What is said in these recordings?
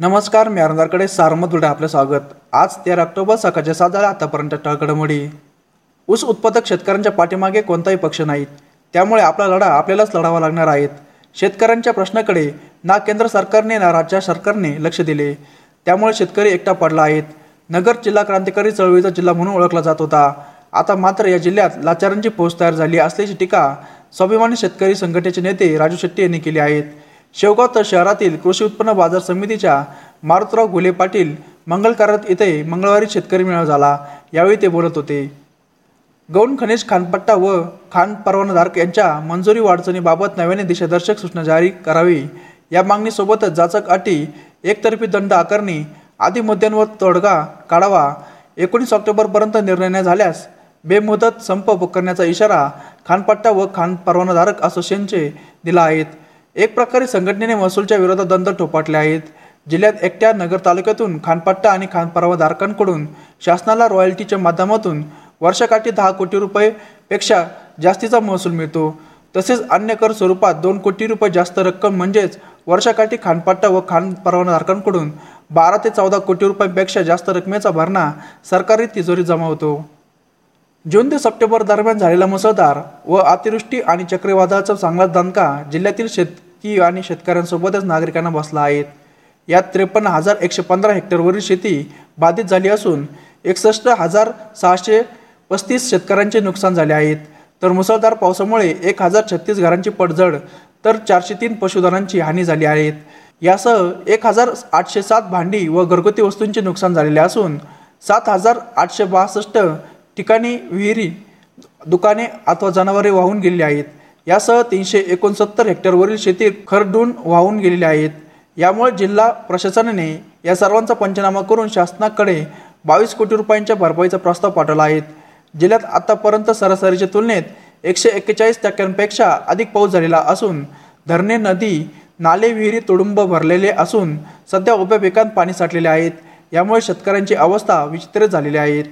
नमस्कार मी अरुणाकडे सारमत बुलढा आपलं स्वागत. आज तेरा ऑक्टोबर सकाळच्या सात झाल्या आतापर्यंत टळकडमोडी. ऊस उत्पादक शेतकऱ्यांच्या पाठीमागे कोणताही पक्ष नाहीत त्यामुळे आपला लढा आपल्यालाच लढावा लागणार आहेत शेतकऱ्यांच्या प्रश्नाकडे ना केंद्र सरकारने ना राज्य सरकारने लक्ष दिले. त्यामुळे शेतकरी एकटा पडला आहेत नगर जिल्हा क्रांतिकारी चळवळीचा जिल्हा म्हणून ओळखला जात होता. आता मात्र या जिल्ह्यात लाचारांची पोच तयार झाली असल्याची टीका स्वाभिमानी शेतकरी संघटनेचे नेते राजू शेट्टी यांनी केली आहेत शेवगाव तर शहरातील कृषी उत्पन्न बाजार समितीच्या मारुतराव घुले पाटील मंगलकारात येथे मंगळवारी शेतकरी मेळावा झाला. यावेळी ते बोलत होते. गौण खनिज खानपट्टा व खान परवानाधारक यांच्या मंजुरी वाढचणीबाबत नव्याने दिशादर्शक सूचना जारी करावी. या मागणीसोबतच जाचक अटी एकतर्फी दंड आकारणी आदी मुद्द्यांवर तोडगा काढावा. एकोणीस ऑक्टोबरपर्यंत निर्णय न झाल्यास बेमुदत संप करण्याचा इशारा खानपट्टा व खान परवानाधारक असोसिएशनचे दिला आहेत एक प्रकारे संघटनेने महसूलच्या विरोधात दंड ठोपाटले आहेत. जिल्ह्यात एकट्या नगर तालुक्यातून खानपट्टा आणि खान परवाधारकांकडून शासनाला रॉयल्टीच्या माध्यमातून वर्षाकाठी दहा कोटी रुपये पेक्षा जास्तीचा महसूल मिळतो. तसेच अन्य कर स्वरूपात दोन कोटी रुपये जास्त रक्कम म्हणजेच वर्षाकाठी खानपट्टा व खान परवानाधारकांकडून बारा ते चौदा कोटी रुपयांपेक्षा जास्त रकमेचा भरणा सरकारी तिजोरी जमा होतो. जून ते सप्टेंबर दरम्यान झालेला मुसळधार व अतिवृष्टी आणि चक्रीवादळाचा चांगला दणका जिल्ह्यातील शेत की आणि शेतकऱ्यांसोबतच नागरिकांना बसला आहेत यात त्रेपन्न हजार एकशे पंधरा हेक्टरवरील शेती बाधित झाली असून एकसष्ट हजार सहाशे पस्तीस शेतकऱ्यांचे नुकसान झाले आहेत तर मुसळधार पावसामुळे एक हजार छत्तीस घरांची पडझड तर चारशे तीन पशुधनांची हानी झाली आहेत यासह एक हजार आठशे सात भांडी व घरगुती वस्तूंचे नुकसान झालेले असून सात हजार आठशे बासष्ट ठिकाणी विहिरी दुकाने अथवा जनावरे वाहून गेली आहेत. यासह तीनशे एकोणसत्तर हेक्टरवरील शेती खरडून वाहून गेलेली आहेत. यामुळे जिल्हा प्रशासनाने या सर्वांचा पंचनामा करून शासनाकडे बावीस कोटी रुपयांच्या भरपाईचा प्रस्ताव पाठवला आहे. जिल्ह्यात आतापर्यंत सरासरीच्या तुलनेत एकशे एक्केचाळीस टक्क्यांपेक्षा अधिक पाऊस झालेला असून धरणे नदी नाले विहिरी तुडुंब भरलेले असून सध्या उभ्या पिकांत पाणी साठलेले आहेत. यामुळे शेतकऱ्यांची अवस्था विचित्र झालेली आहे.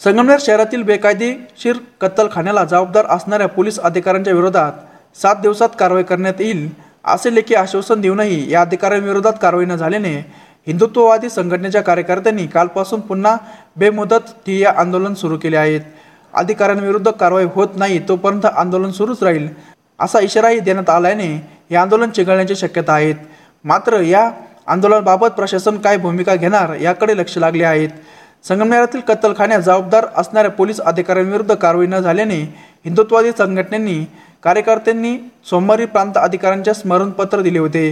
संगमनेर शहरातील बेकायदेशीर कत्तलखान्याला जबाबदार असणाऱ्या पोलीस अधिकाऱ्यांच्या विरोधात सात दिवसात कारवाई करण्यात येईल असे लेखी आश्वासन देऊनही या अधिकाऱ्यांविरोधात कारवाई न झाल्याने हिंदुत्ववादी संघटनेच्या कार्यकर्त्यांनी कालपासून पुन्हा बेमुदत ठिय्या आंदोलन सुरू केले आहेत. अधिकाऱ्यांविरुद्ध कारवाई होत नाही तोपर्यंत आंदोलन सुरूच राहील असा इशाराही देण्यात आल्याने हे आंदोलन चिघळण्याची शक्यता आहेत मात्र या आंदोलनाबाबत प्रशासन काय भूमिका घेणार याकडे लक्ष लागले आहेत संगमनेरातील कत्तलखान्यात जबाबदार असणाऱ्या पोलीस अधिकाऱ्यांविरुद्ध कारवाई न झाल्याने हिंदुत्ववादी संघटनेनी कार्यकर्त्यांनी सोमवारी प्रांत अधिकाऱ्यांचे स्मरणपत्र दिले होते.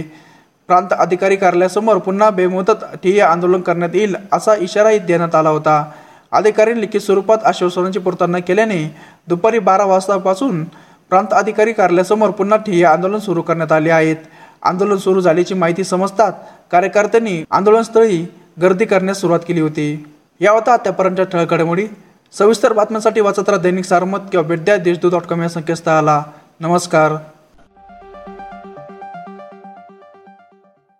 प्रांत अधिकारी कार्यालयासमोर पुन्हा बेमुदत ठिय्या आंदोलन करण्यात येईल असा इशाराही देण्यात आला होता. अधिकारी लिखित स्वरूपात आश्वासनाची पूर्तता न केल्याने दुपारी बारा वाजतापासून प्रांत अधिकारी कार्यालयासमोर पुन्हा ठिय्या आंदोलन सुरू करण्यात आले आहेत. आंदोलन सुरू झाल्याची माहिती समजतात कार्यकर्त्यांनी आंदोलनस्थळी गर्दी करण्यास सुरुवात केली होती. या होता आतापर्यंतच्या ठळक घडामोडी सविस्तर बातम्यांसाठी वाचत राहा दैनिक सारमत किंवा भेट देशदूत डॉट कॉम या संकेतस्थळाला. नमस्कार.